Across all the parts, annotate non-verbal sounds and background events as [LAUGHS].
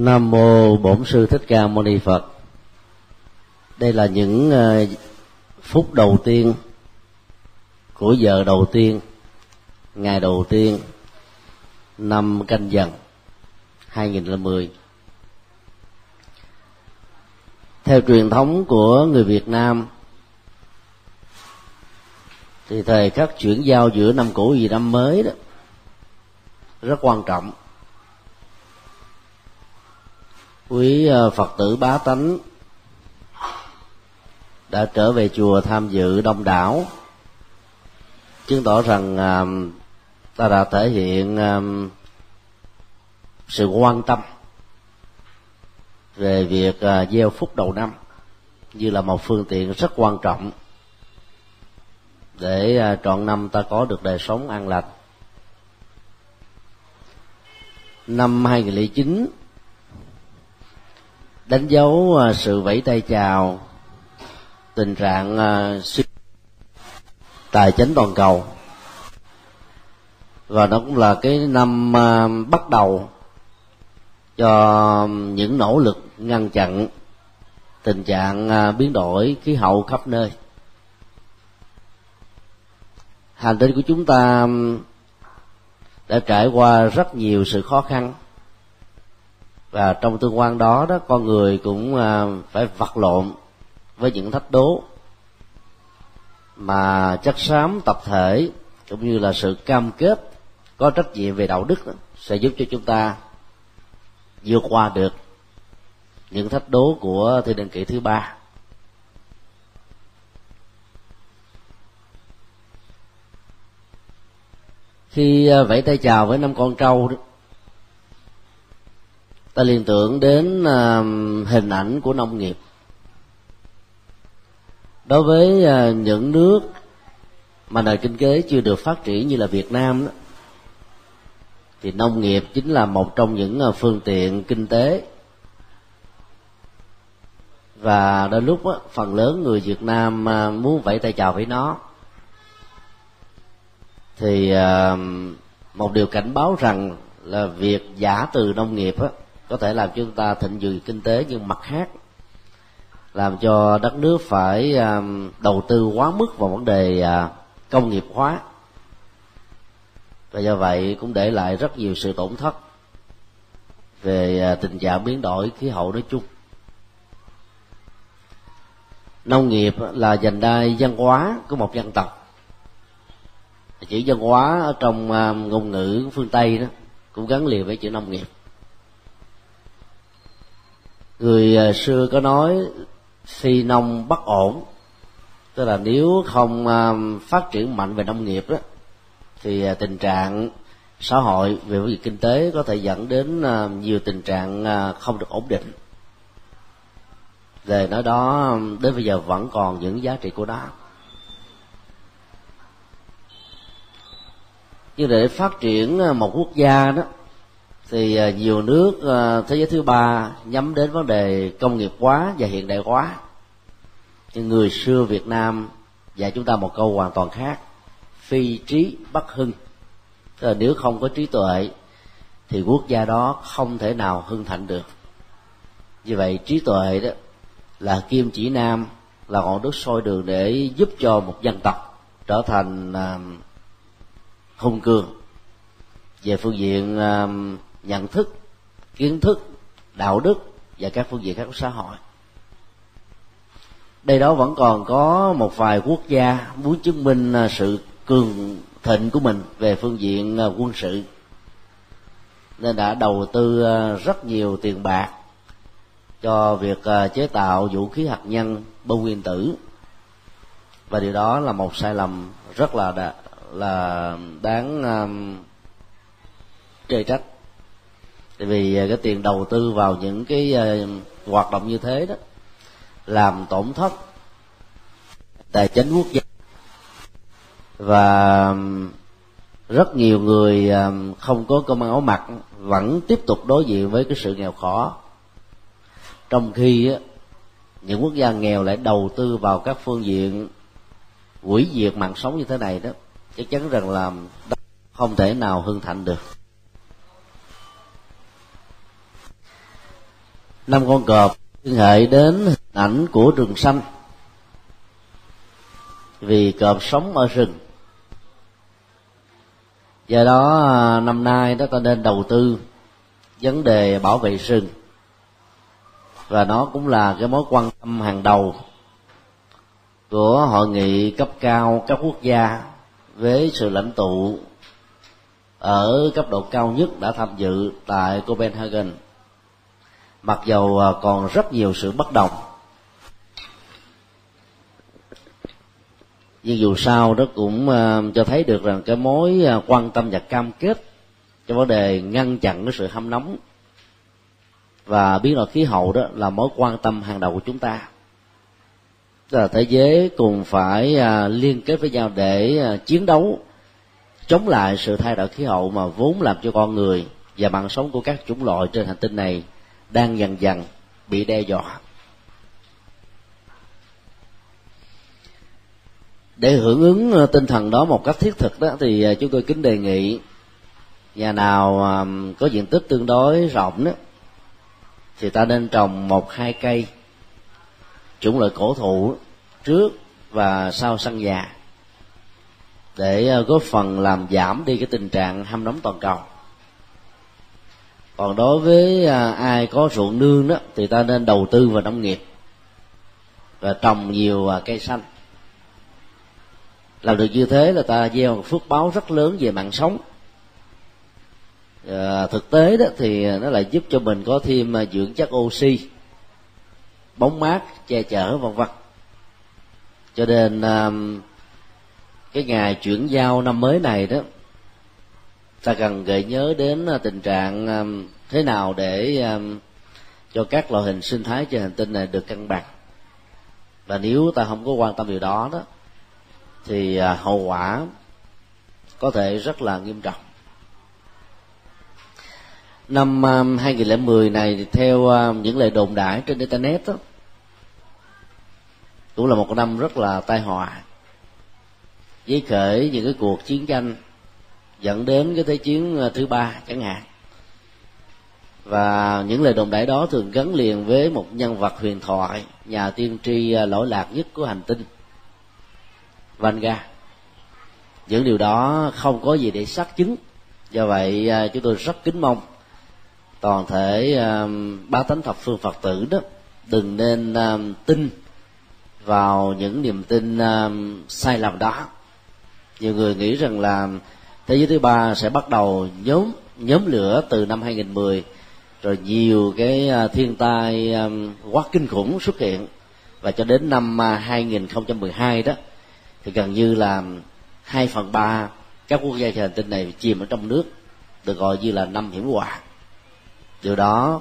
nam mô bổn sư thích ca mâu ni phật. Đây là những ờ, phút đầu tiên của giờ đầu tiên, ngày đầu tiên năm canh dần 2010 theo truyền thống của người Việt Nam, thì thời khắc chuyển giao giữa năm cũ và năm mới đó, rất quan trọng. Quý ờ, phật tử bá tánh đã trở về chùa tham dự đông đảo. Chứng tỏ rằng ờ, ta đã thể hiện ờ, sự quan tâm về việc gieo phúc đầu năm như là một phương tiện rất quan trọng để trọn năm ta có được đời sống an lành. Năm 2009 đánh dấu à, sự vẫy tay chào, tình trạng à, suy tài chính toàn cầu. Và nó cũng là cái năm à, bắt đầu cho những nỗ lực ngăn chặn tình trạng biến đổi khí hậu khắp nơi. Hành tinh của chúng ta đã trải qua rất nhiều sự khó khăn và trong tương quan đó đó con người cũng à, phải vật lộn với những thách đố mà chất xám tập thể cũng như là sự cam kết có trách nhiệm về đạo đức đó, sẽ giúp cho chúng ta vượt qua được những thách đố của thiên đình kỷ thứ ba. Khi à, vẫy tay chào với năm con trâu đó ta liên tưởng đến à, hình ảnh của nông nghiệp. Đối với à, những nước mà nền kinh tế chưa được phát triển như là Việt Nam đó, thì nông nghiệp chính là một trong những à, phương tiện kinh tế. Và đôi lúc đó, phần lớn người Việt Nam muốn vẫy tay chào với nó thì một điều cảnh báo rằng là việc giả từ nông nghiệp đó có thể làm cho chúng ta thịnh vượng kinh tế nhưng mặt khác, làm cho đất nước phải um, đầu tư quá mức vào vấn đề à, công nghiệp hóa. Và do vậy cũng để lại rất nhiều sự tổn thất về à, tình trạng biến đổi khí hậu nói chung. Nông nghiệp là dành đai văn hóa của một dân tộc. Chữ văn hóa ở trong à, ngôn ngữ phương tây đó cũng gắn liền với chữ nông nghiệp người à, xưa có nói phi nông bất ổn. Tức là nếu không à, phát triển mạnh về nông nghiệp đó thì à, tình trạng xã hội về việc kinh tế có thể dẫn đến nhiều tình trạng không được ổn định. Về nói đó, đến bây giờ vẫn còn những giá trị của nó. Nhưng để phát triển một quốc gia đó thì à, nhiều nước à, thế giới thứ ba nhắm đến vấn đề công nghiệp hóa và hiện đại hóa. Nhưng người xưa việt nam dạy chúng ta một câu hoàn toàn khác, phi trí bất hưng. Tức là nếu không có trí tuệ thì quốc gia đó không thể nào hưng thịnh được. Như vậy trí tuệ đó là kim chỉ nam, là ngọn đốt soi đường để giúp cho một dân tộc trở thành à, hung cường. Về phương diện nhận thức kiến thức đạo đức và các phương diện khác của xã hội. Đây đó vẫn còn có một vài quốc gia muốn chứng minh à, sự cường thịnh của mình về phương diện à, quân sự. Nên đã đầu tư à, rất nhiều tiền bạc cho việc chế tạo vũ khí hạt nhân bom nguyên tử. Và điều đó là một sai lầm rất là là đáng um, trách tại vì à, cái tiền đầu tư vào những cái à, hoạt động như thế đó làm tổn thất tài chính quốc gia. Và rất nhiều người à, không có công ăn áo mặc vẫn tiếp tục đối diện với cái sự nghèo khó. Trong khi những quốc gia nghèo lại đầu tư vào các phương diện hủy diệt mạng sống như thế này đó, chắc chắn rằng là không thể nào hưng thạnh được. Năm con cọp liên hệ đến hình ảnh của rừng xanh. Vì cọp sống ở rừng. Do đó, năm nay đó ta nên đầu tư vấn đề bảo vệ rừng. Và nó cũng là cái mối quan tâm hàng đầu của hội nghị cấp cao các quốc gia với sự lãnh tụ ở cấp độ cao nhất đã tham dự tại Copenhagen mặc dầu à, còn rất nhiều sự bất đồng. Nhưng dù sao đó cũng à, cho thấy được rằng cái mối à, quan tâm và cam kết cho vấn đề ngăn chặn cái sự hâm nóng và biến đổi khí hậu đó là mối quan tâm hàng đầu của chúng ta. Tức là thế giới cùng phải liên kết với nhau để chiến đấu, chống lại sự thay đổi khí hậu mà vốn làm cho con người và mạng sống của các chủng loại trên hành tinh này đang dần dần bị đe dọa. Để hưởng ứng ờ, tinh thần đó một cách thiết thực đó, thì ờ, chúng tôi kính đề nghị nhà nào có diện tích tương đối rộng đó, thì ta nên trồng một, hai cây chủng loại cổ thụ trước và sau sân nhà để ờ, góp phần làm giảm đi cái tình trạng hâm nóng toàn cầu còn đối với à, ai có ruộng nương đó thì ta nên đầu tư vào nông nghiệp và trồng nhiều à, cây xanh. Làm được như thế là ta gieo một phước báo rất lớn về mạng sống. À, thực tế đó thì nó lại giúp cho mình có thêm à, dưỡng chất oxy bóng mát che chở vân vân. Cho nên à, cái ngày chuyển giao năm mới này đó ta cần gợi nhớ đến à, tình trạng à, thế nào để à, cho các loại hình sinh thái trên hành tinh này được cân bằng. Và nếu ta không có quan tâm điều đó đó thì hậu quả có thể rất là nghiêm trọng. Năm 2010 này theo những lời đồn đại trên internet đó, cũng là một năm rất là tai họa. Với khởi những cái cuộc chiến tranh dẫn đến cái thế chiến ờ, thứ ba chẳng hạn. Và những lời đồn đại đó thường gắn liền với một nhân vật huyền thoại, nhà tiên tri ờ, lỗi lạc nhất của hành tinh Vanga những điều đó không có gì để xác chứng. Do vậy ờ, chúng tôi rất kính mong toàn thể ba tánh thập phương phật tử đó đừng nên tin vào những niềm tin sai lầm đó. Nhiều người nghĩ rằng là thế giới thứ ba sẽ bắt đầu nhóm nhóm lửa từ năm 2010 rồi nhiều cái à, thiên tai quá kinh khủng xuất hiện. Và cho đến năm à, 2012 đó, thì gần như là hai phần ba các quốc gia trên hành tinh này chìm ở trong nước, được gọi như là năm hiểm họa. Điều đó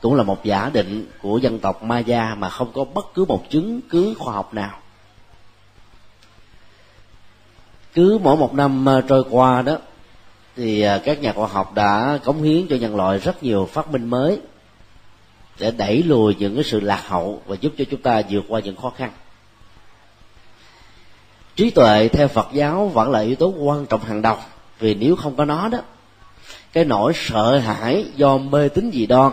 cũng là một giả định của dân tộc Maya mà không có bất cứ một chứng cứ khoa học nào. Cứ mỗi một năm ờ, trôi qua đó, thì ờ, các nhà khoa học đã cống hiến cho nhân loại rất nhiều phát minh mới để đẩy lùi những cái sự lạc hậu và giúp cho chúng ta vượt qua những khó khăn. Trí tuệ theo phật giáo vẫn là yếu tố quan trọng hàng đầu, vì nếu không có nó đó, cái nỗi sợ hãi do mê tín dị đoan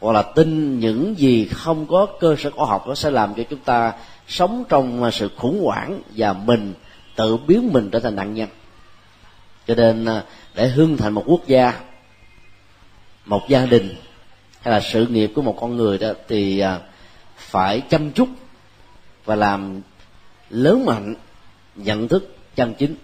hoặc là tin những gì không có cơ sở khoa học nó sẽ làm cho chúng ta sống trong ờ, sự khủng hoảng và mình tự biến mình trở thành nạn nhân. Cho nên à, để hưng thành một quốc gia, một gia đình, hay là sự nghiệp của một con người đó, thì à, phải chăm chút và làm lớn mạnh nhận thức chân chính.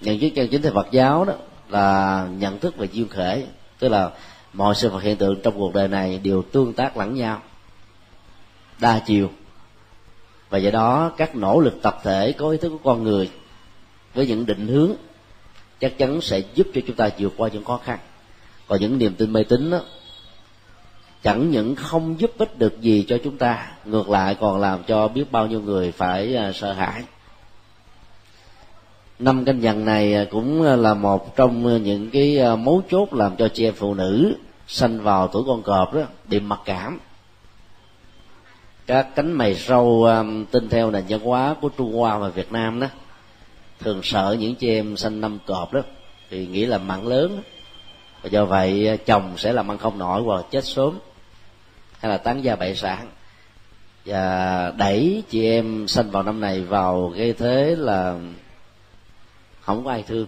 Nhận thức chân chính theo Phật giáo đó là nhận thức về duyên khể, tức là mọi sự vật hiện tượng trong cuộc đời này đều tương tác lẫn nhau, đa chiều và do đó, các nỗ lực tập thể có ý thức của con người với những định hướng chắc chắn sẽ giúp cho chúng ta vượt qua những khó khăn. Còn những niềm tin mê tín đó chẳng những không giúp ích được gì cho chúng ta, ngược lại còn làm cho biết bao nhiêu người phải à, sợ hãi. Năm canh dần này à, cũng là một trong những cái à, mấu chốt làm cho chị em phụ nữ sanh vào tuổi con cọp đó, bị mặc cảm các cánh mày râu um, tin theo nền văn hóa của trung hoa và việt nam đó thường sợ những chị em sinh năm cọp đó thì nghĩ là mặn lớn. Và do vậy chồng sẽ làm ăn không nổi hoặc chết sớm hay là tán gia bại sản. Và đẩy chị em sinh vào năm này vào cái thế là không có ai thương.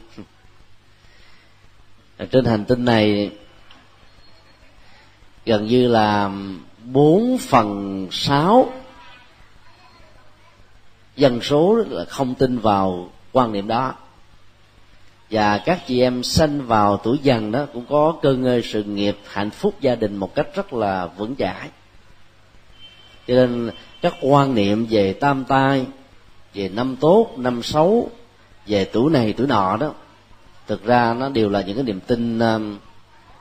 [LAUGHS] Trên hành tinh này gần như là bốn phần sáu. Dân số là không tin vào quan niệm đó. Và các chị em sinh vào tuổi dần đó cũng có cơ ngơi, sự nghiệp, hạnh phúc gia đình một cách rất là vững chãi. Cho nên các quan niệm về tam tai, về năm tốt, năm xấu, về tuổi này, tuổi nọ đó, thực ra nó đều là những cái niềm tin um,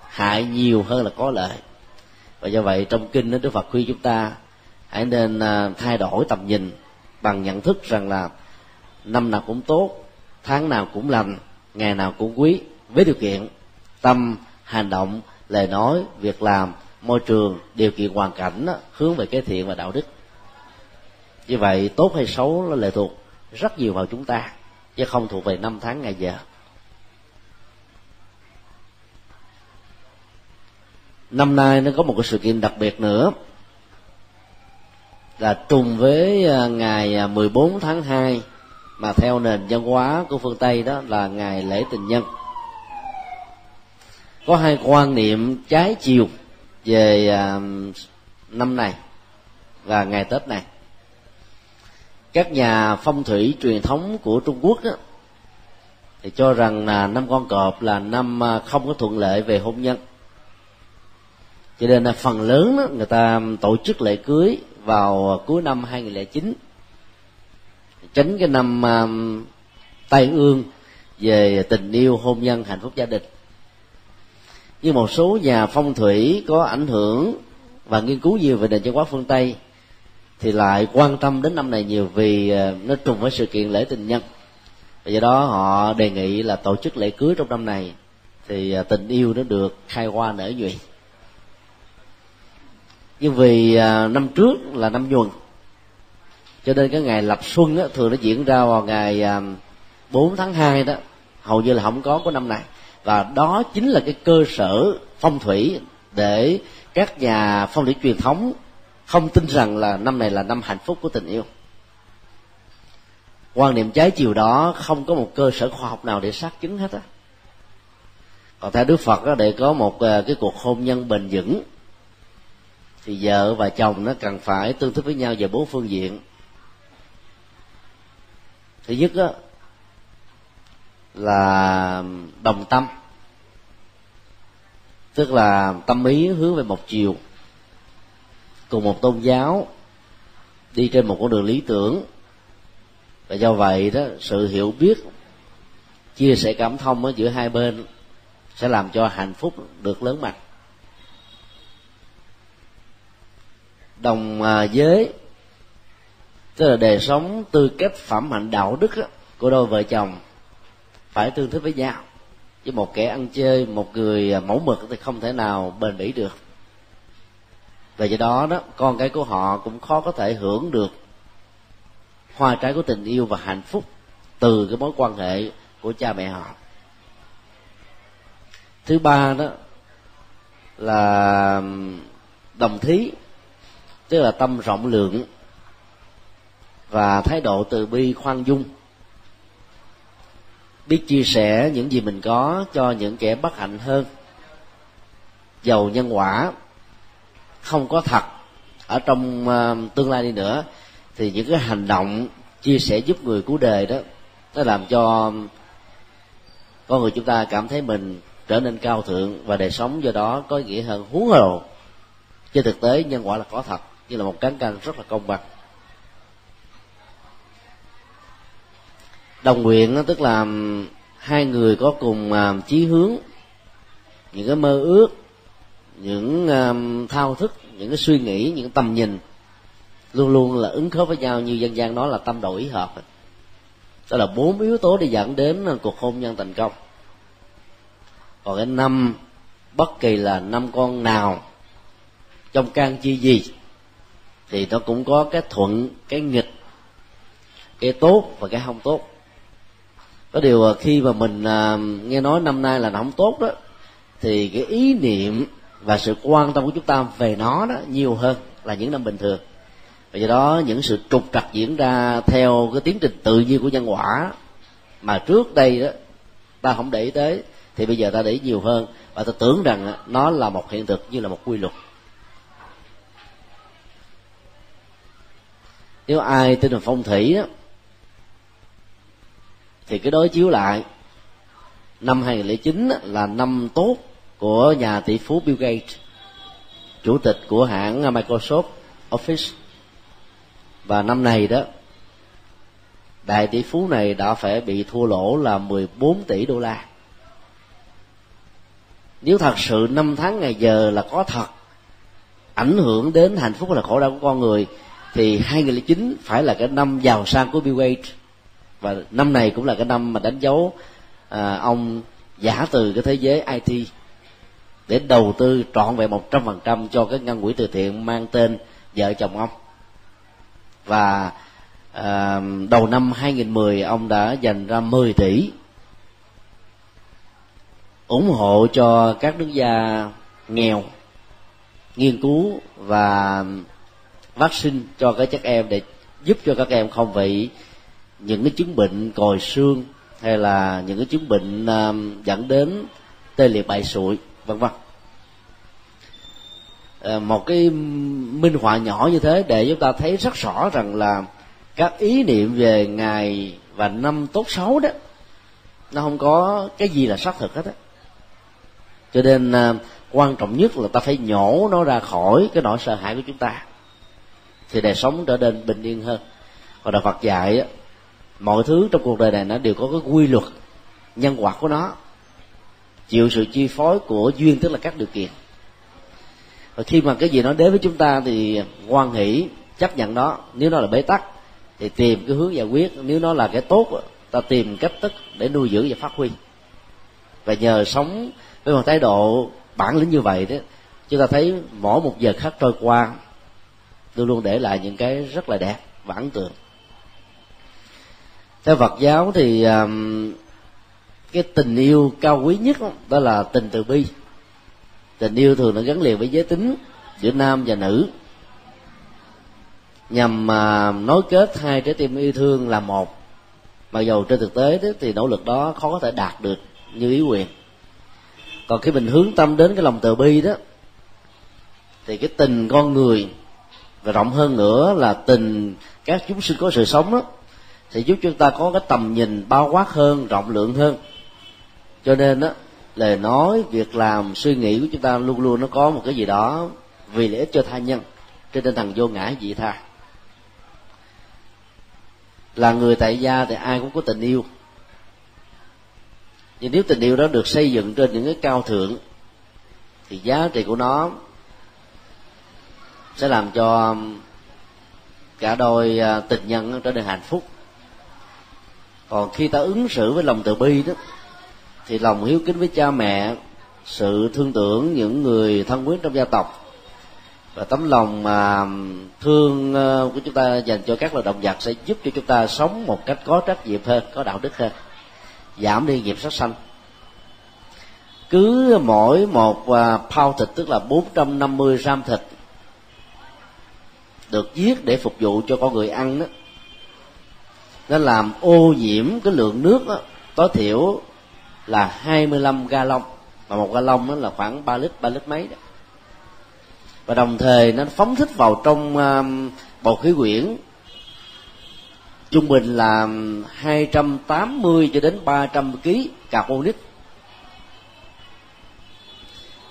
hại nhiều hơn là có lợi và do vậy trong kinh đó đức phật khuyên chúng ta hãy nên à, thay đổi tầm nhìn bằng nhận thức rằng là năm nào cũng tốt tháng nào cũng lành ngày nào cũng quý với điều kiện tâm hành động lời nói việc làm môi trường điều kiện hoàn cảnh đó, hướng về cái thiện và đạo đức. Như vậy tốt hay xấu nó lệ thuộc rất nhiều vào chúng ta chứ không thuộc về năm tháng ngày giờ. Năm nay nó có một cái sự kiện đặc biệt nữa. Là trùng với à, ngày à, 14 tháng 2 mà theo nền văn hóa của phương Tây đó là ngày lễ tình nhân. Có hai quan niệm trái chiều về à, năm này và ngày Tết này. Các nhà phong thủy truyền thống của Trung Quốc đó, thì cho rằng là năm con cọp là năm không có thuận lợi về hôn nhân cho nên là phần lớn đó, người ta tổ chức lễ cưới vào cuối năm 2009 tránh cái năm um, tai ương về tình yêu hôn nhân hạnh phúc gia đình. Nhưng một số nhà phong thủy có ảnh hưởng và nghiên cứu nhiều về nền văn hóa phương tây thì lại quan tâm đến năm này nhiều vì uh, nó trùng với sự kiện lễ tình nhân. Và do đó họ đề nghị là tổ chức lễ cưới trong năm này thì uh, tình yêu nó được khai hoa nở nhụy nhưng vì à, năm trước là năm nhuần cho nên cái ngày lập xuân đó, thường nó diễn ra vào ngày à, 4 tháng 2 đó. Hầu như là không có của năm này. Và đó chính là cái cơ sở phong thủy để các nhà phong thủy truyền thống không tin rằng là năm này là năm hạnh phúc của tình yêu. Quan niệm trái chiều đó không có một cơ sở khoa học nào để xác chứng hết á. Còn theo đức phật đó, để có một à, cái cuộc hôn nhân bền vững thì vợ và chồng nó cần phải tương thích với nhau về bốn phương diện. Thứ nhất đó, là đồng tâm tức là tâm ý hướng về một chiều cùng một tôn giáo đi trên một con đường lý tưởng. Và do vậy đó sự hiểu biết chia sẻ cảm thông ở giữa hai bên sẽ làm cho hạnh phúc được lớn mạnh. Đồng à, giới tức là đời sống tư cách phẩm hạnh đạo đức đó, của đôi vợ chồng phải tương thích với nhau. Với một kẻ ăn chơi một người à, mẫu mực thì không thể nào bền bỉ được. Và do đó đó con cái của họ cũng khó có thể hưởng được hoa trái của tình yêu và hạnh phúc từ cái mối quan hệ của cha mẹ họ. Thứ ba đó là đồng thí tức là tâm rộng lượng và thái độ từ bi khoan dung. Biết chia sẻ những gì mình có cho những kẻ bất hạnh hơn. Giàu nhân quả, không có thật. Ở trong ờ, tương lai đi nữa, thì những cái hành động chia sẻ giúp người cứu đời đó, nó làm cho con người chúng ta cảm thấy mình trở nên cao thượng và đời sống do đó có nghĩa hơn huống hồ. Trên thực tế, nhân quả là có thật như là một cán cân rất là công bằng. Đồng nguyện tức là hai người có cùng chí hướng, những cái mơ ước, những thao thức, những cái suy nghĩ, những tầm nhìn, luôn luôn là ứng khớp với nhau như dân gian nói là tâm đầu ý hợp. Đó là bốn yếu tố để dẫn đến cuộc hôn nhân thành công. Còn cái năm, bất kỳ là năm con nào, trong can chi gì thì nó cũng có cái thuận, cái nghịch, cái tốt và cái không tốt. Có điều khi mà mình à, nghe nói năm nay là nó không tốt đó, thì cái ý niệm và sự quan tâm của chúng ta về nó đó nhiều hơn là những năm bình thường. Và do đó những sự trục trặc diễn ra theo cái tiến trình tự nhiên của nhân quả mà trước đây đó, ta không để ý tới, thì bây giờ ta để ý nhiều hơn. Và ta tưởng rằng nó là một hiện thực như là một quy luật. Nếu ai tin vào phong thủy đó, thì cái đối chiếu lại. Năm 2009 là năm tốt của nhà tỷ phú Bill Gates chủ tịch của hãng Microsoft Office. Và năm này đó đại tỷ phú này đã phải bị thua lỗ là 14 tỷ đô la. Nếu thật sự năm tháng ngày giờ là có thật ảnh hưởng đến hạnh phúc là khổ đau của con người thì 2009 phải là cái năm giàu sang của Bill Gates. Và năm này cũng là cái năm mà đánh dấu à, ông giả từ cái thế giới IT để đầu tư trọn vẹn một trăm phần trăm cho cái ngân quỹ từ thiện mang tên vợ chồng ông. Và à, đầu năm 2010 ông đã dành ra 10 tỷ ủng hộ cho các nước gia nghèo nghiên cứu và vaccine cho các các em để giúp cho các em không bị những cái chứng bệnh còi xương hay là những cái chứng bệnh um, dẫn đến tê liệt bại sụi, vân vân. Ờ, một cái minh họa nhỏ như thế để chúng ta thấy rất rõ rằng là các ý niệm về ngày và năm tốt xấu đó, nó không có cái gì là xác thực hết á. Cho nên ờ, quan trọng nhất là ta phải nhổ nó ra khỏi cái nỗi sợ hãi của chúng ta thì đời sống trở nên bình yên hơn. Còn đạo Phật dạy á, mọi thứ trong cuộc đời này nó đều có cái quy luật nhân quả của nó. Chịu sự chi phối của duyên tức là các điều kiện. Và khi mà cái gì nó đến với chúng ta thì quan hỷ chấp nhận nó. Nếu nó là bế tắc thì tìm cái hướng giải quyết. Nếu nó là cái tốt ta tìm cách tức để nuôi dưỡng và phát huy. Và nhờ sống với một thái độ bản lĩnh như vậy đó chúng ta thấy mỗi một giờ khắc trôi qua luôn luôn để lại những cái rất là đẹp và ấn tượng. Theo phật giáo thì um, cái tình yêu cao quý nhất đó là tình từ bi. Tình yêu thường nó gắn liền với giới tính giữa nam và nữ. Nhằm mà nối kết hai trái tim yêu thương là một. Mặc dù trên thực tế thì nỗ lực đó khó có thể đạt được như ý quyền còn khi mình hướng tâm đến cái lòng từ bi đó thì cái tình con người và rộng hơn nữa là tình các chúng sinh có sự sống đó thì giúp chúng ta có cái tầm nhìn bao quát hơn, rộng lượng hơn. Cho nên đó lời nói, việc làm, suy nghĩ của chúng ta luôn luôn nó có một cái gì đó vì lợi ích cho tha nhân trên tinh thần vô ngã dị tha. Là người tại gia thì ai cũng có tình yêu. Nhưng nếu tình yêu đó được xây dựng trên những cái cao thượng, thì giá trị của nó sẽ làm cho cả đôi à, tình nhân trở nên hạnh phúc. Còn khi ta ứng xử với lòng từ bi đó, thì lòng hiếu kính với cha mẹ, sự thương tưởng những người thân quyến trong gia tộc và tấm lòng mà thương à, của chúng ta dành cho các loài động vật sẽ giúp cho chúng ta sống một cách có trách nhiệm hơn, có đạo đức hơn, giảm đi nghiệp sát sanh. Cứ mỗi một à, pound thịt, tức là 450 gram thịt được giết để phục vụ cho con người ăn đó. Nó làm ô nhiễm cái lượng nước đó, tối thiểu là 25 ga lông và một ga lông nó là khoảng 3 lít 3 lít mấy đó. Và đồng thời nó phóng thích vào trong uh, bầu khí quyển trung bình là um, 280 cho đến 300 kg carbonic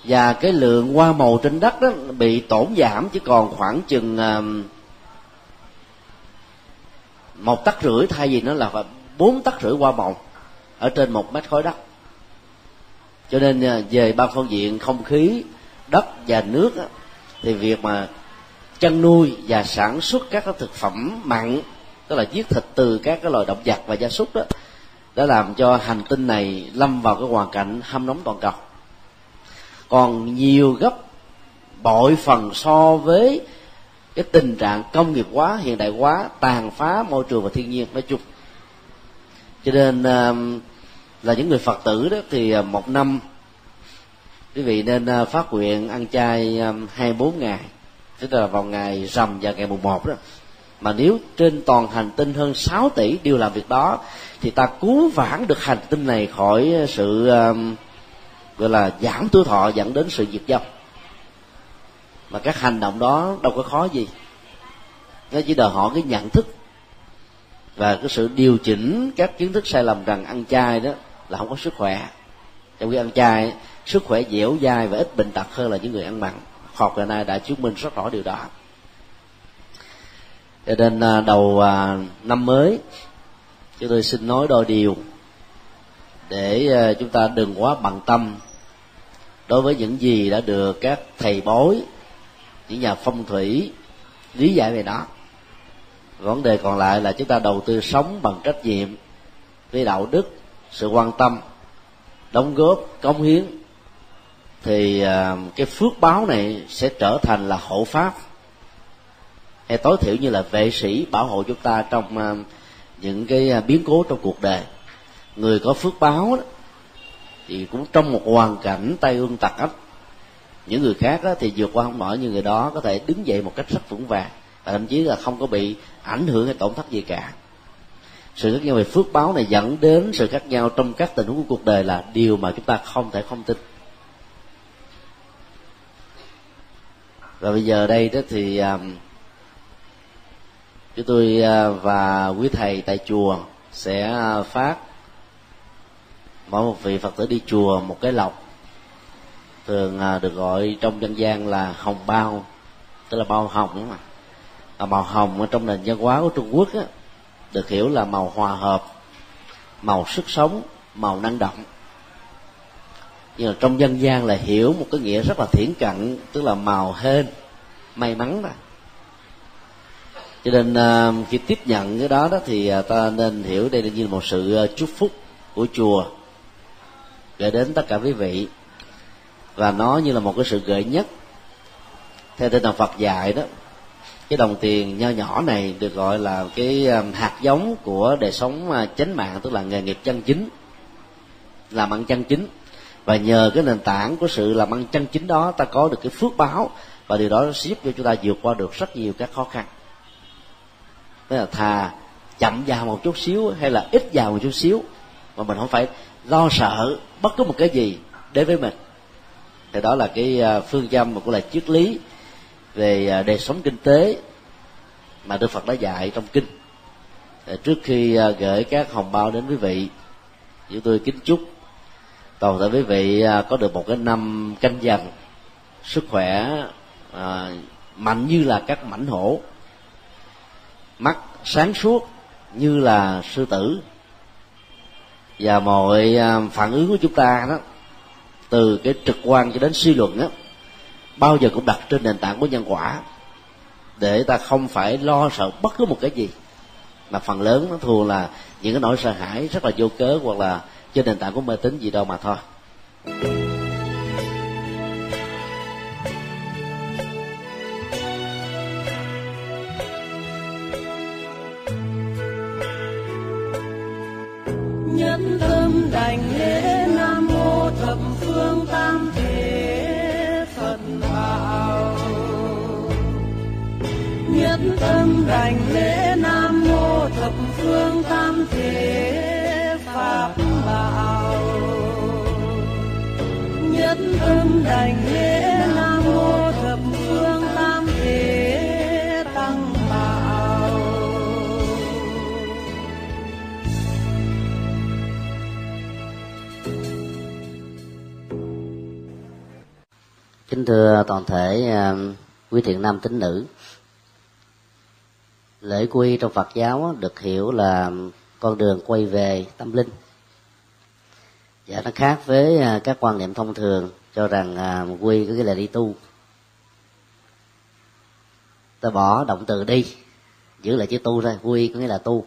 và cái lượng hoa màu trên đất đó bị tổn giảm chỉ còn khoảng chừng um, một tấc rưỡi thay vì nó là bốn tấc rưỡi hoa màu ở trên một mét khối đất. Cho nên uh, về ba phương diện không khí đất và nước đó, thì việc mà chăn nuôi và sản xuất các cái thực phẩm mặn tức là giết thịt từ các cái loài động vật và gia súc đó đã làm cho hành tinh này lâm vào cái hoàn cảnh hâm nóng toàn cầu còn nhiều gấp bội phần so với cái tình trạng công nghiệp hóa, hiện đại hóa, tàn phá môi trường và thiên nhiên. Nói chung, cho nên um, là những người phật tử đó thì uh, một năm, quý vị nên uh, phát nguyện ăn chay um, 24 ngày, tức là vào ngày rằm và ngày mùng một đó. Mà nếu trên toàn hành tinh hơn 6 tỷ đều làm việc đó, thì ta cứu vãn được hành tinh này khỏi sự um, gọi là giảm tuổi thọ dẫn đến sự diệt vong. Mà các hành động đó đâu có khó gì. Nó chỉ đòi hỏi cái nhận thức và cái sự điều chỉnh các kiến thức sai lầm rằng ăn chay đó là không có sức khỏe. Trong khi ăn chay, sức khỏe dẻo dai và ít bệnh tật hơn là những người ăn mặn. Học ngày nay đã chứng minh rất rõ điều đó. Cho nên à, đầu à, năm mới, chúng tôi xin nói đôi điều để ờ, chúng ta đừng quá bằng tâm đối với những gì đã được các thầy bói, những nhà phong thủy lý giải về đó. Vấn đề còn lại là chúng ta đầu tư sống bằng trách nhiệm với đạo đức, sự quan tâm, đóng góp, cống hiến, thì ờ, cái phước báo này sẽ trở thành là hộ pháp. Hay tối thiểu như là vệ sĩ bảo hộ chúng ta trong ờ, những cái biến cố trong cuộc đời người có phước báo đó, thì cũng trong một hoàn cảnh tay ương tặc ấp những người khác đó, thì vượt qua không nổi như người đó có thể đứng dậy một cách rất vững vàng và thậm chí là không có bị ảnh hưởng hay tổn thất gì cả. Sự khác nhau về phước báo này dẫn đến sự khác nhau trong các tình huống của cuộc đời là điều mà chúng ta không thể không tin. Và bây giờ đây đó thì um, chúng tôi uh, và quý thầy tại chùa sẽ uh, phát mỗi một vị phật tử đi chùa một cái lọc thường à, được gọi trong dân gian là hồng bao tức là bao hồng đúng không à, màu hồng ở trong nền văn hóa của trung quốc á, được hiểu là màu hòa hợp màu sức sống màu năng động. Nhưng mà trong dân gian là hiểu một cái nghĩa rất là thiển cận tức là màu hên may mắn đó. Cho nên à, khi tiếp nhận cái đó đó thì ta nên hiểu đây là như một sự chúc phúc của chùa gửi đến tất cả quý vị. Và nó như là một cái sự gợi nhất theo tinh thần Phật dạy đó. Cái đồng tiền nho nhỏ này được gọi là cái um, hạt giống của đời sống à, chánh mạng, tức là nghề nghiệp chân chính, làm ăn chân chính. Và nhờ cái nền tảng của sự làm ăn chân chính đó, ta có được cái phước báo và điều đó sẽ giúp cho chúng ta vượt qua được rất nhiều các khó khăn. Tức là thà chậm vào một chút xíu hay là ít vào một chút xíu, mà mình không phải lo sợ bất cứ một cái gì đến với mình. Thì đó là cái à, phương châm mà cũng là triết lý về à, đời sống kinh tế mà Đức Phật đã dạy trong kinh. Trước khi à, gửi các hồng bao đến quý vị chúng tôi kính chúc, toàn thể quý vị có được một cái năm canh dần, sức khỏe mạnh như là các mảnh hổ. Mắt sáng suốt như là sư tử và mọi à, phản ứng của chúng ta đó, từ cái trực quan cho đến suy luận đó bao giờ cũng đặt trên nền tảng của nhân quả. Để ta không phải lo sợ bất cứ một cái gì, mà phần lớn nó thường là những cái nỗi sợ hãi rất là vô cớ hoặc là trên nền tảng của mê tín gì đâu mà thôi. Nhất tâm đảnh lễ nam mô thập phương tam thế phật bảo. Nhất tâm đảnh lễ nam mô thập phương tam thế pháp bảo. Nhất tâm đảnh lễ kính thưa toàn thể um, quý thiện nam tín nữ. Lễ quy trong phật giáo được hiểu là con đường quay về tâm linh. Và nó khác với à, các quan niệm thông thường cho rằng à, quy có nghĩa là đi tu. Ta bỏ động từ đi, giữ lại chữ tu thôi, quy có nghĩa là tu.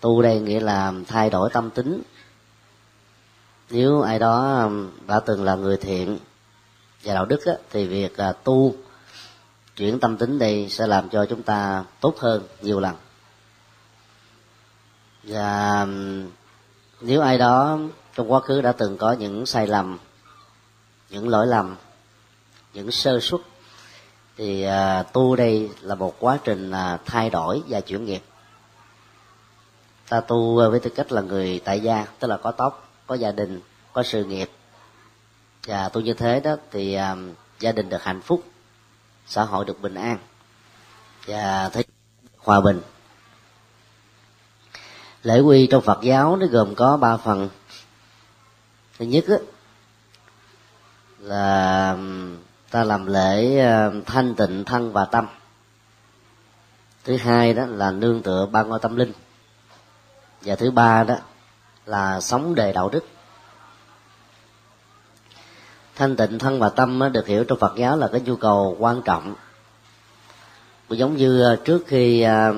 Tu đây nghĩa là thay đổi tâm tính. Nếu ai đó um, đã từng là người thiện và đạo đức á, thì việc à, tu chuyển tâm tính đây sẽ làm cho chúng ta tốt hơn nhiều lần. Và nếu ai đó trong quá khứ đã từng có những sai lầm những lỗi lầm những sơ suất thì à, tu đây là một quá trình à, thay đổi và chuyển nghiệp. Ta tu với tư cách là người tại gia tức là có tóc có gia đình có sự nghiệp và tôi như thế đó thì à, gia đình được hạnh phúc xã hội được bình an. Và thế hòa bình. Lễ quy trong phật giáo nó gồm có ba phần. Thứ nhất là ta làm lễ à, thanh tịnh thân và tâm. Thứ hai đó là nương tựa ba ngôi tâm linh. Và thứ ba đó là sống đề đạo đức thanh tịnh thân và tâm được hiểu trong phật giáo là cái nhu cầu quan trọng. Giống như à, trước khi à,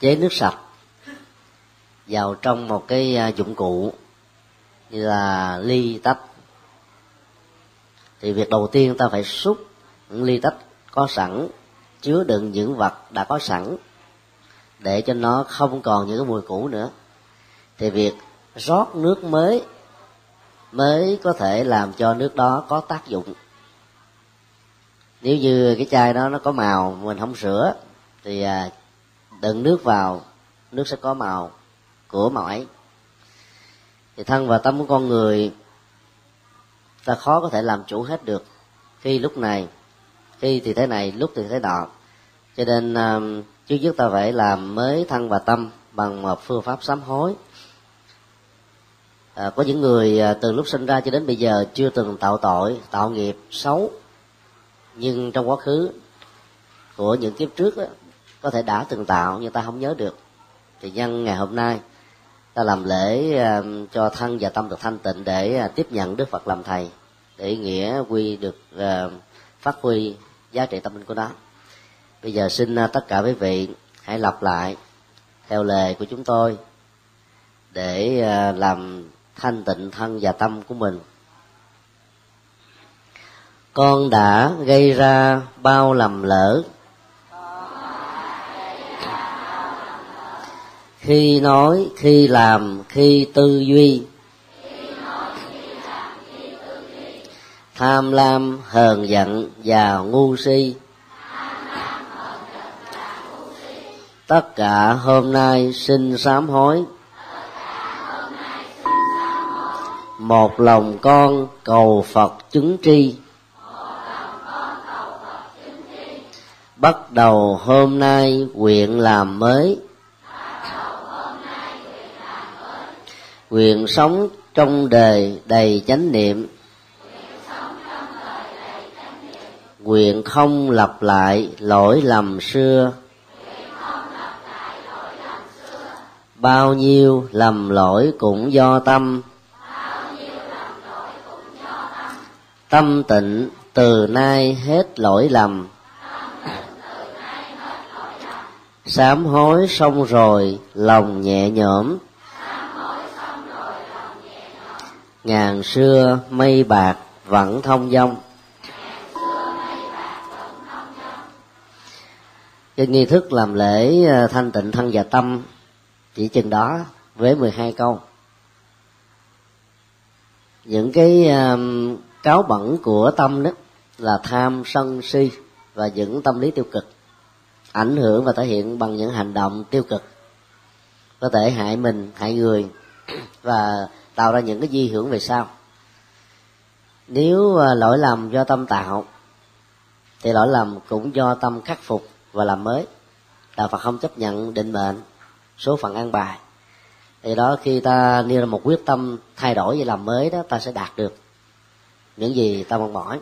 chế nước sạch, vào trong một cái à, dụng cụ như là ly tách, thì việc đầu tiên ta phải xúc ly tách có sẵn, chứa đựng những vật đã có sẵn, để cho nó không còn những cái mùi cũ nữa. Thì việc rót nước mới mới có thể làm cho nước đó có tác dụng. Nếu như cái chai đó nó có màu, mình không sửa, thì à, đựng nước vào, nước sẽ có màu của màu ấy thì thân và tâm của con người, ta khó có thể làm chủ hết được khi lúc này, khi thì thế này, lúc thì thế nọ. Cho nên à, trước nhất ta phải làm mới thân và tâm bằng một phương pháp sám hối à, có những người à, từ lúc sinh ra cho đến bây giờ chưa từng tạo tội tạo nghiệp xấu. Nhưng trong quá khứ của những kiếp trước đó, có thể đã từng tạo nhưng ta không nhớ được. Thì nhân ngày hôm nay ta làm lễ à, cho thân và tâm được thanh tịnh để à, tiếp nhận đức phật làm thầy để nghĩa quy được à, phát huy giá trị tâm linh của nó. Bây giờ xin à, tất cả quý vị hãy lặp lại theo lời của chúng tôi để à, làm thanh tịnh thân và tâm của mình. Con đã gây ra bao lầm lỡ. Khi nói, khi làm, khi tư duy. Tham lam, hờn giận và ngu si. Tất cả hôm nay xin sám hối. Một lòng con cầu phật chứng tri. Bắt đầu hôm nay nguyện làm mới. Nguyện sống trong đời đầy chánh niệm. Nguyện không lặp lại lỗi lầm xưa. Bao nhiêu lầm lỗi cũng do tâm. Tâm tịnh, từ nay hết lỗi lầm. Sám hối xong rồi, lòng nhẹ nhõm. Ngàn xưa mây bạc vẫn thông dong. Cái nghi thức làm lễ ờ, thanh tịnh thân và tâm, chỉ chừng đó với 12 câu. Những cái cáo bẩn của tâm đó là tham sân si và những tâm lý tiêu cực, ảnh hưởng và thể hiện bằng những hành động tiêu cực. Có thể hại mình, hại người và tạo ra những cái di hưởng về sau. Nếu à, lỗi lầm do tâm tạo, thì lỗi lầm cũng do tâm khắc phục và làm mới. Đạo phật không chấp nhận định mệnh, số phận an bài. Thì đó, khi ta nêu ra một quyết tâm thay đổi và làm mới đó, ta sẽ đạt được những gì ta mong mỏi.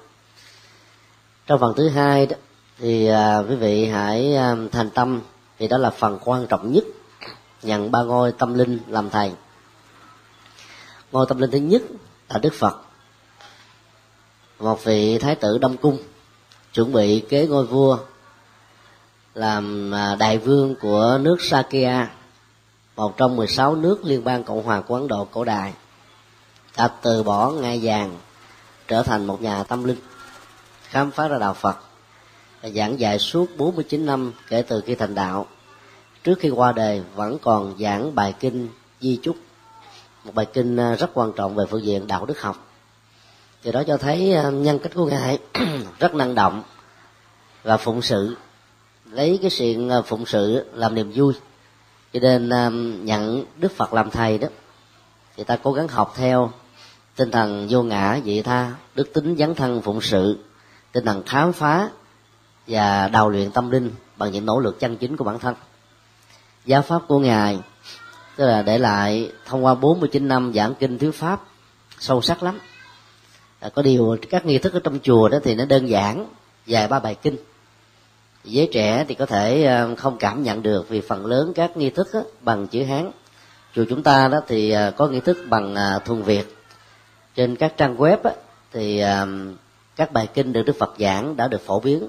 Trong phần thứ hai đó thì à, quý vị hãy à, thành tâm thì đó là phần quan trọng nhất nhận ba ngôi tâm linh làm thầy. Ngôi tâm linh thứ nhất là đức phật. Một vị thái tử đông cung chuẩn bị kế ngôi vua làm à, đại vương của nước Sakya một trong 16 nước liên bang cộng hòa của ấn độ cổ đại đã từ bỏ ngai vàng trở thành một nhà tâm linh, khám phá ra đạo phật giảng dạy suốt 49 năm kể từ khi thành đạo. Trước khi qua đời, vẫn còn giảng bài kinh di chúc, một bài kinh à, rất quan trọng về phương diện đạo đức học. Thì đó cho thấy à, nhân cách của ngài [CLEARS THROAT] rất năng động và phụng sự, lấy cái chuyện à, phụng sự làm niềm vui. Cho nên nhận đức phật làm thầy đó, thì ta cố gắng học theo tinh thần vô ngã vị tha đức tính dấn thân phụng sự. Tinh thần khám phá và đào luyện tâm linh bằng những nỗ lực chân chính của bản thân. Giáo pháp của ngài tức là để lại thông qua 49 năm giảng kinh thuyết pháp sâu sắc lắm. À, có điều các nghi thức ở trong chùa đó thì nó đơn giản vài ba bài kinh. Giới trẻ thì có thể à, không cảm nhận được vì phần lớn các nghi thức đó, bằng chữ hán. Chùa chúng ta đó thì à, có nghi thức bằng à, thuần việt trên các trang web á, thì à, các bài kinh được đức phật giảng đã được phổ biến.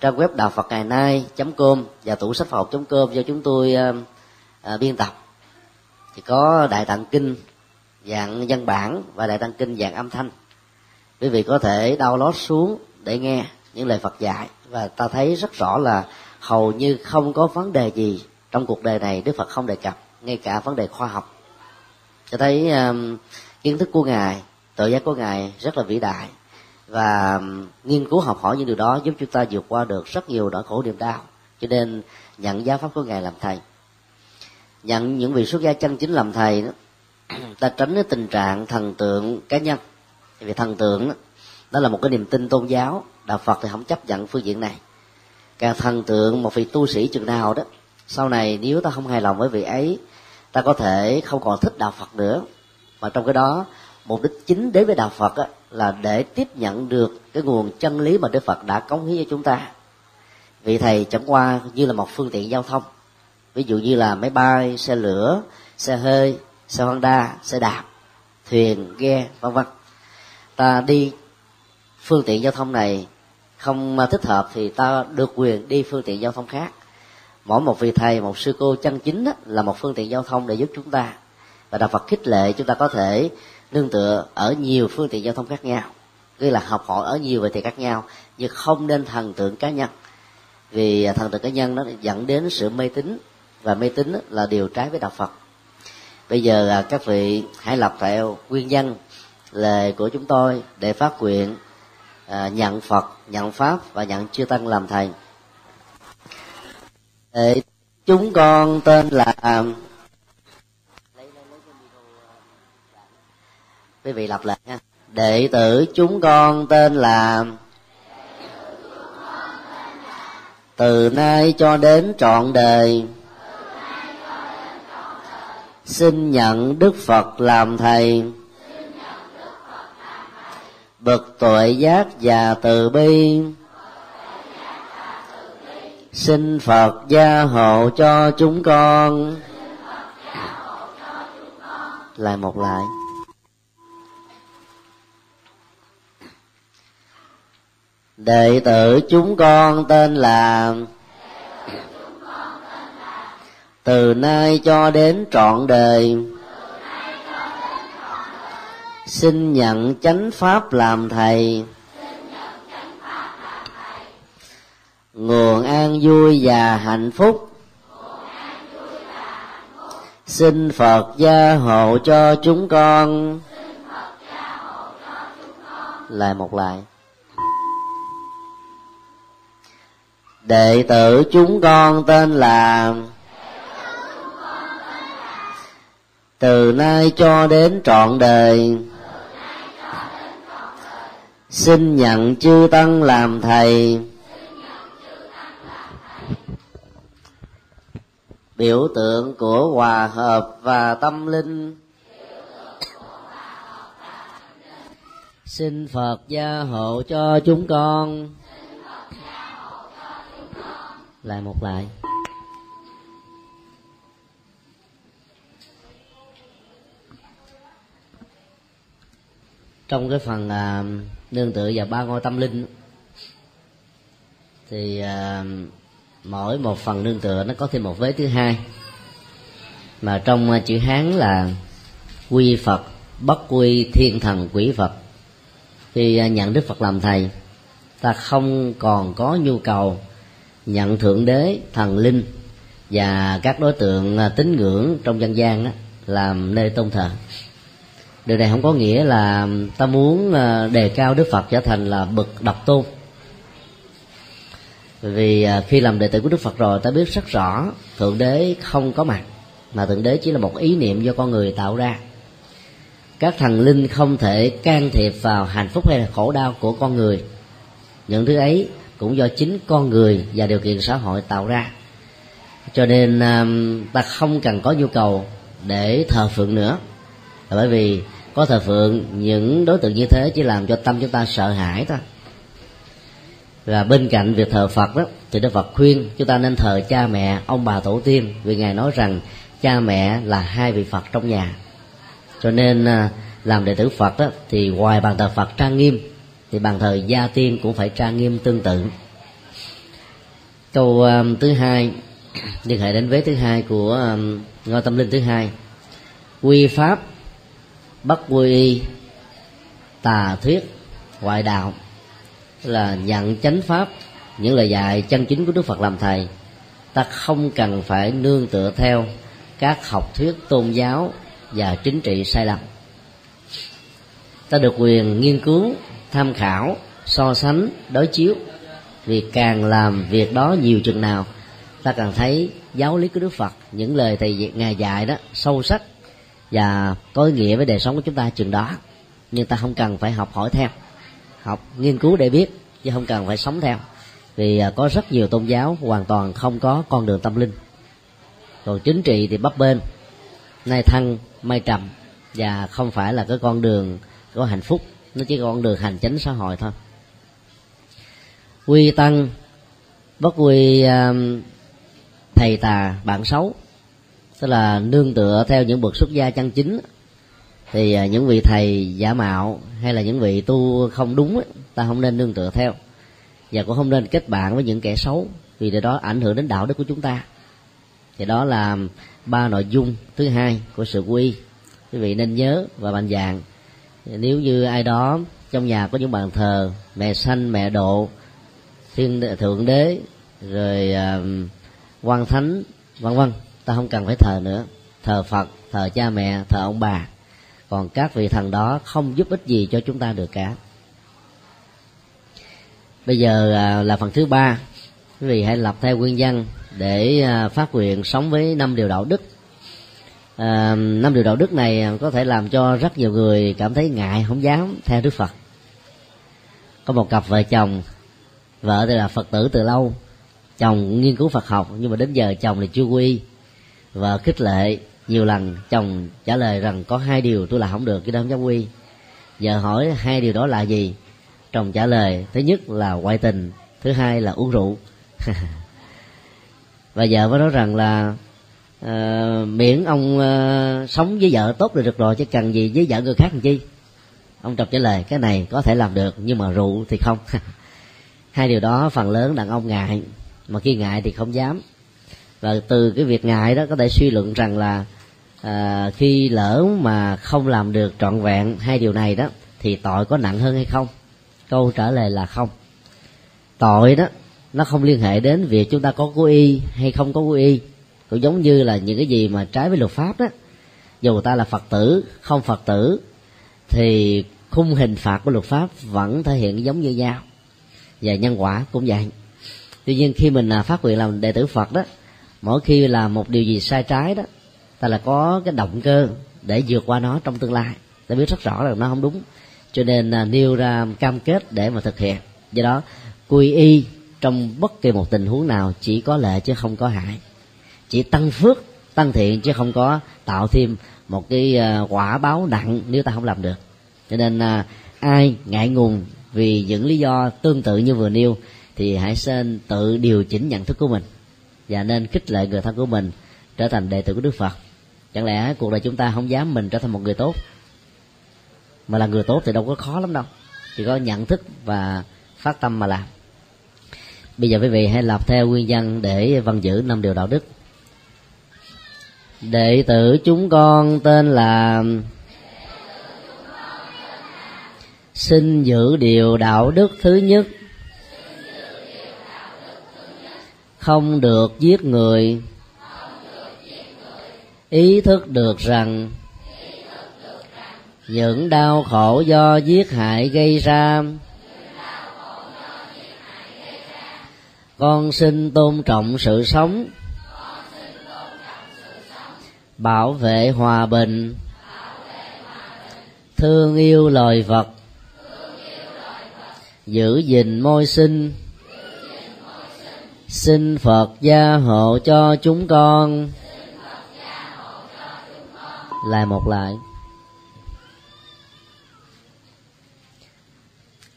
Trang web đạo phật ngày nay com và tủ sách phật com do chúng tôi à, à, biên tập. Thì có đại tạng kinh dạng văn bản và đại tạng kinh dạng âm thanh. Quý vị có thể download xuống để nghe những lời Phật dạy và ta thấy rất rõ là hầu như không có vấn đề gì trong cuộc đời này Đức Phật không đề cập ngay cả vấn đề khoa học. Cho thấy um, kiến thức của ngài tội giác của ngài rất là vĩ đại. Và nghiên cứu học hỏi những điều đó giúp chúng ta vượt qua được rất nhiều nỗi khổ niềm đau. Cho nên nhận giáo pháp của ngài làm thầy. Nhận những vị xuất gia chân chính làm thầy đó [CLEARS THROAT] ta tránh cái tình trạng thần tượng cá nhân. Vì thần tượng đó, đó là một cái niềm tin tôn giáo đạo phật thì không chấp nhận phương diện này. Càng thần tượng một vị tu sĩ chừng nào đó sau này nếu ta không hài lòng với vị ấy ta có thể không còn thích đạo phật nữa mà trong cái đó mục đích chính đến với đạo phật á, là để tiếp nhận được cái nguồn chân lý mà đức phật đã cống hiến cho chúng ta. Vị thầy chẳng qua như là một phương tiện giao thông. Ví dụ như là máy bay xe lửa xe hơi xe honda xe đạp thuyền ghe vân vân. Ta đi phương tiện giao thông này không thích hợp thì ta được quyền đi phương tiện giao thông khác. Mỗi một vị thầy một sư cô chân chính là một phương tiện giao thông để giúp chúng ta và đạo phật khích lệ chúng ta có thể nương tựa ở nhiều phương tiện giao thông khác nhau. Tức là học hỏi ở nhiều về thì khác nhau nhưng không nên thần tượng cá nhân. Vì thần tượng cá nhân nó dẫn đến sự mê tín và mê tín là điều trái với đạo phật. Bây giờ à, các vị hãy lập theo nguyên nhân lời của chúng tôi để phát nguyện à, nhận phật nhận pháp và nhận chư tăng làm thầy. Để chúng con tên là quý vị lặp lại nha. Đệ tử chúng con tên là từ nay cho đến trọn đời. Xin nhận đức phật làm thầy. Bậc tuệ giác và từ bi. Xin phật gia hộ cho chúng con. Lại một lại. Đệ tử chúng con tên là từ nay cho đến trọn đời. Xin nhận chánh pháp làm thầy. Nguồn an vui và hạnh phúc. Xin phật gia hộ cho chúng con. Lại một lại đệ tử chúng con tên là từ nay cho đến trọn đời. Xin nhận chư tăng làm thầy. Biểu tượng của hòa hợp và tâm linh. Xin phật gia hộ cho chúng con lại một lại. Trong cái phần à, nương tựa và ba ngôi tâm linh thì à, mỗi một phần nương tựa nó có thêm một vế thứ hai. Mà trong à, chữ hán là quy phật bất quy thiên thần quỷ phật. Khi à, nhận đức phật làm thầy ta không còn có nhu cầu nhận thượng đế thần linh và các đối tượng à, tín ngưỡng trong dân gian đó, làm nơi tôn thờ. Điều này không có nghĩa là ta muốn à, đề cao đức phật trở thành là bậc độc tôn. Vì à, khi làm đệ tử của đức phật rồi ta biết rất rõ thượng đế không có mặt mà thượng đế chỉ là một ý niệm do con người tạo ra. Các thần linh không thể can thiệp vào hạnh phúc hay là khổ đau của con người. Những thứ ấy cũng do chính con người và điều kiện xã hội tạo ra. Cho nên à, ta không cần có nhu cầu để thờ phượng nữa. Là bởi vì có thờ phượng, những đối tượng như thế chỉ làm cho tâm chúng ta sợ hãi thôi. Và bên cạnh việc thờ Phật đó, thì Đức Phật khuyên chúng ta nên thờ cha mẹ, ông bà tổ tiên, vì ngài nói rằng cha mẹ là hai vị Phật trong nhà. Cho nên à, làm đệ tử Phật đó, thì ngoài bàn thờ Phật trang nghiêm thì bàn thờ gia tiên cũng phải trang nghiêm tương tự. Câu um, thứ hai [CLEARS THROAT] liên hệ đến vế thứ hai của um, ngôi tâm linh thứ hai. Quy pháp bất quy y tà thuyết ngoại đạo là nhận chánh pháp những lời dạy chân chính của đức phật làm thầy. Ta không cần phải nương tựa theo các học thuyết tôn giáo và chính trị sai lầm. Ta được quyền nghiên cứu tham khảo, so sánh, đối chiếu. Vì càng làm việc đó nhiều chừng nào, ta càng thấy giáo lý của đức phật, những lời thầy ngài dạy đó sâu sắc và có ý nghĩa với đời sống của chúng ta chừng đó. Nhưng ta không cần phải học hỏi theo, học nghiên cứu để biết, chứ không cần phải sống theo. Vì à, có rất nhiều tôn giáo hoàn toàn không có con đường tâm linh. Còn chính trị thì bấp bên nay thăng mai trầm, và không phải là cái con đường có hạnh phúc nó chỉ còn được hành chánh xã hội thôi. Quy tăng, bất quy à, thầy tà, bạn xấu, tức là nương tựa theo những bậc xuất gia chân chính, thì à, những vị thầy giả mạo hay là những vị tu không đúng ta không nên nương tựa theo. Và cũng không nên kết bạn với những kẻ xấu, vì điều đó ảnh hưởng đến đạo đức của chúng ta. Thì đó là ba nội dung thứ hai của sự quy. Quý vị nên nhớ và mạnh dạng nếu như ai đó trong nhà có những bàn thờ mẹ sanh mẹ độ thiên thượng đế rồi uh, quan thánh vân vân ta không cần phải thờ nữa. Thờ phật thờ cha mẹ thờ ông bà. Còn các vị thần đó không giúp ích gì cho chúng ta được cả. Bây giờ uh, là phần thứ ba. Quý vị hãy lập theo nguyên văn để uh, phát nguyện sống với năm điều đạo đức à, năm điều đạo đức này à, có thể làm cho rất nhiều người cảm thấy ngại không dám theo đức phật. Có một cặp vợ chồng vợ thì là phật tử từ lâu. Chồng nghiên cứu phật học nhưng mà đến giờ chồng thì chưa quy. Vợ khích lệ nhiều lần chồng trả lời rằng có hai điều tôi là không được cái đó không dám quy. Vợ hỏi hai điều đó là gì? Chồng trả lời thứ nhất là ngoại tình thứ hai là uống rượu. [LAUGHS] Và vợ mới nói rằng là Ờ, miễn ông uh, sống với vợ tốt là được rồi chứ cần gì với vợ người khác làm chi? Ông trọc trả lời cái này có thể làm được nhưng mà rượu thì không. [LAUGHS] Hai điều đó phần lớn đàn ông ngại mà khi ngại thì không dám. Và từ cái việc ngại đó có thể suy luận rằng là à, khi lỡ mà không làm được trọn vẹn hai điều này đó thì tội có nặng hơn hay không? Câu trả lời là không. Tội đó nó không liên hệ đến việc chúng ta có cố y hay không có cố y cũng giống như là những cái gì mà trái với luật pháp đó. Dù ta là phật tử, không phật tử, thì khung hình phạt của luật pháp vẫn thể hiện giống như nhau. Và nhân quả cũng vậy. Tuy nhiên khi mình à, phát nguyện làm đệ tử phật đó, mỗi khi làm một điều gì sai trái đó, ta là có cái động cơ để vượt qua nó trong tương lai. Ta biết rất rõ là nó không đúng. Cho nên là nêu ra cam kết để mà thực hiện. Do đó, quy y trong bất kỳ một tình huống nào chỉ có lợi chứ không có hại chỉ tăng phước, tăng thiện chứ không có tạo thêm một cái ờ, quả báo nặng nếu ta không làm được. Cho nên ờ, ai ngại ngùng vì những lý do tương tự như vừa nêu thì hãy nên tự điều chỉnh nhận thức của mình và nên khích lệ người thân của mình trở thành đệ tử của đức phật. Chẳng lẽ cuộc đời chúng ta không dám mình trở thành một người tốt? Mà là người tốt thì đâu có khó lắm đâu, chỉ có nhận thức và phát tâm mà làm. Bây giờ quý vị hãy lập theo nguyên nhân để văn giữ năm điều đạo đức đệ tử chúng con tên là xin giữ điều đạo đức thứ nhất. Không được giết người. Ý thức được rằng những đau khổ do giết hại gây ra, con xin tôn trọng sự sống bảo vệ hòa bình. Thương yêu loài vật. Giữ gìn môi sinh. Xin phật gia hộ cho chúng con. Lại một lại.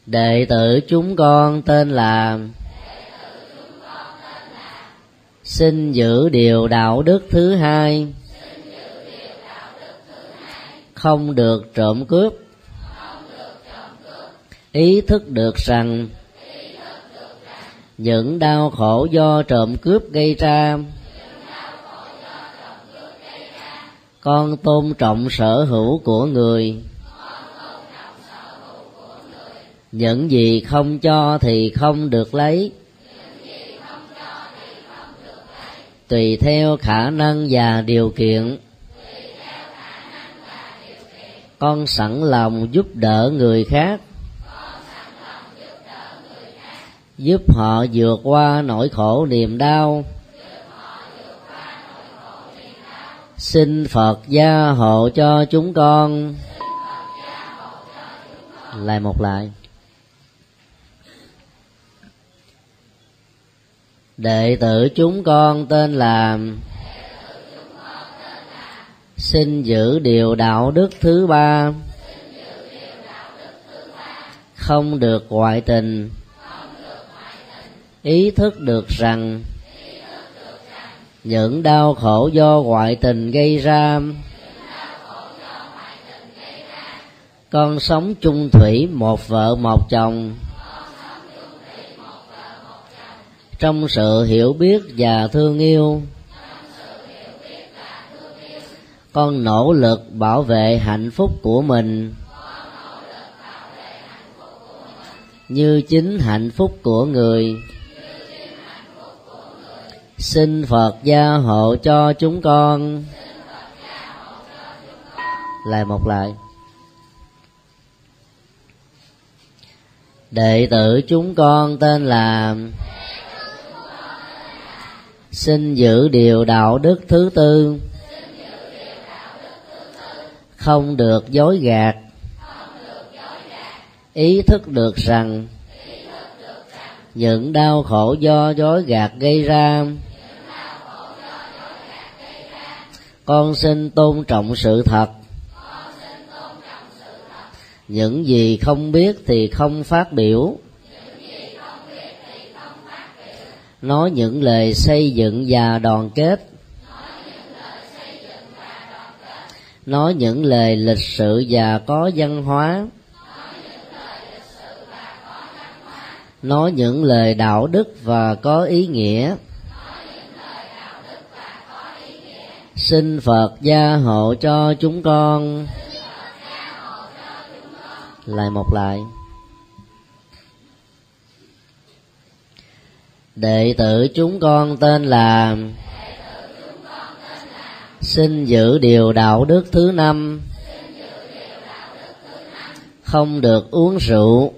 Đệ tử chúng con tên là xin giữ điều đạo đức thứ hai không được trộm cướp. Ý thức được rằng những đau khổ do trộm cướp gây ra con tôn trọng sở hữu của người. Những gì không cho thì không được lấy. Tùy theo khả năng và điều kiện con sẵn lòng giúp đỡ người khác. Giúp họ vượt qua nỗi khổ niềm đau. Xin phật gia hộ cho chúng con. Lại một lại. Đệ tử chúng con tên là xin giữ điều đạo đức thứ ba. Không được ngoại tình. Ý thức được rằng những đau khổ do ngoại tình gây ra con sống chung thủy một vợ một chồng. Trong sự hiểu biết và thương yêu con nỗ lực bảo vệ hạnh phúc của mình. Như chính hạnh phúc của người. Xin phật gia hộ cho chúng con. Lại một lại. Đệ tử chúng con tên là xin giữ điều đạo đức thứ tư không được dối gạt. Ý thức được rằng những đau khổ do dối gạt gây ra, con xin tôn trọng sự thật. Những gì không biết thì không phát biểu. Nói những lời xây dựng và đoàn kết. Nói những lời lịch sự và có văn hóa. Nói những lời đạo đức và có ý nghĩa. Xin phật gia hộ cho chúng con. Lại một lại. Đệ tử chúng con tên là xin giữ điều đạo đức thứ năm. Không được uống rượu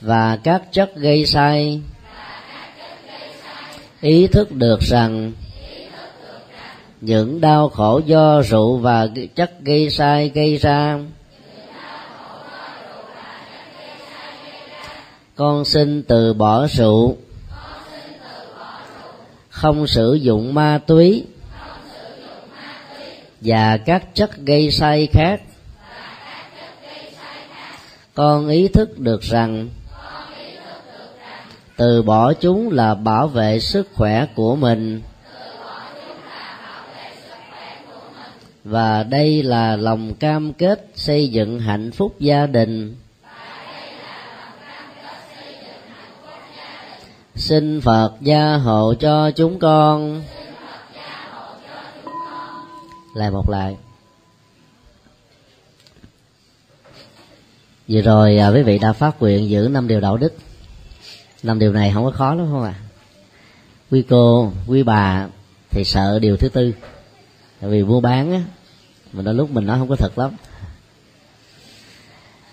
và các chất gây say ý thức được rằng những đau khổ do rượu và chất gây sai gây ra, con xin từ bỏ rượu. Không sử dụng ma túy và các chất gây say khác. Con ý thức được rằng, từ bỏ chúng là bảo vệ sức khỏe của mình. Và đây là lòng cam kết xây dựng hạnh phúc gia đình. Xin phật gia hộ cho chúng con lại một lại. Vừa rồi à, quý vị đã phát nguyện giữ năm điều đạo đức. Năm điều này không có khó lắm không ạ? À? quý cô quý bà thì sợ điều thứ tư. Tại vì mua bán á mà đôi lúc mình nói không có thật lắm.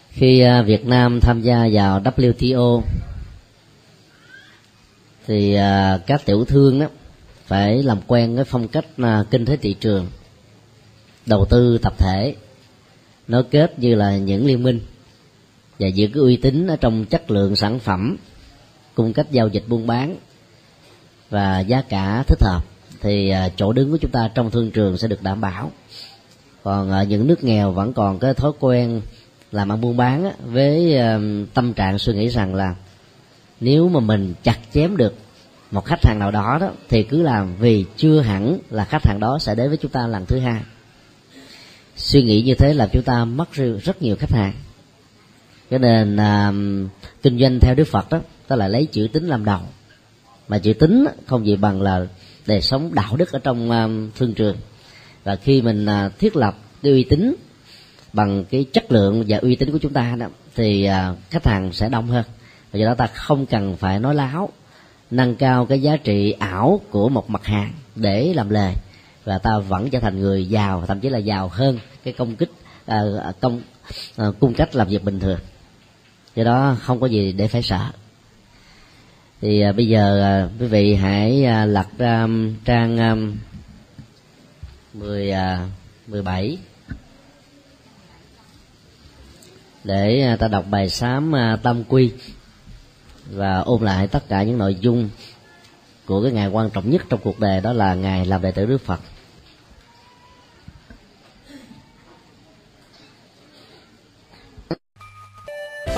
Khi à, Việt Nam tham gia vào WTO thì à, các tiểu thương đó phải làm quen với phong cách à, kinh tế thị trường đầu tư tập thể. Nối kết như là những liên minh và giữ cái uy tín ở trong chất lượng sản phẩm cung cách giao dịch buôn bán và giá cả thích hợp. Thì à, chỗ đứng của chúng ta trong thương trường sẽ được đảm bảo. Còn ở những nước nghèo vẫn còn cái thói quen làm ăn buôn bán á, với à, tâm trạng suy nghĩ rằng là nếu mà mình chặt chém được một khách hàng nào đó đó thì cứ làm vì chưa hẳn là khách hàng đó sẽ đến với chúng ta lần thứ hai suy nghĩ như thế làm chúng ta mất rất nhiều khách hàng. Cho nên à, kinh doanh theo đức phật đó ta lại lấy chữ tính làm đầu. Mà chữ tính không gì bằng là đời sống đạo đức ở trong à, thương trường. Và khi mình à, thiết lập cái uy tín bằng cái chất lượng và uy tín của chúng ta đó thì à, khách hàng sẽ đông hơn. Và do đó ta không cần phải nói láo nâng cao cái giá trị ảo của một mặt hàng để làm lời và ta vẫn trở thành người giàu thậm chí là giàu hơn cái công kích à, công à, cung cách làm việc bình thường. Do đó không có gì để phải sợ. Thì à, bây giờ à, quý vị hãy à, lật ra um, trang um, 10 à, 17 để à, ta đọc bài sám à, tâm quy và ôn lại tất cả những nội dung của cái ngày quan trọng nhất trong cuộc đời đó là ngày làm đệ tử Đức Phật.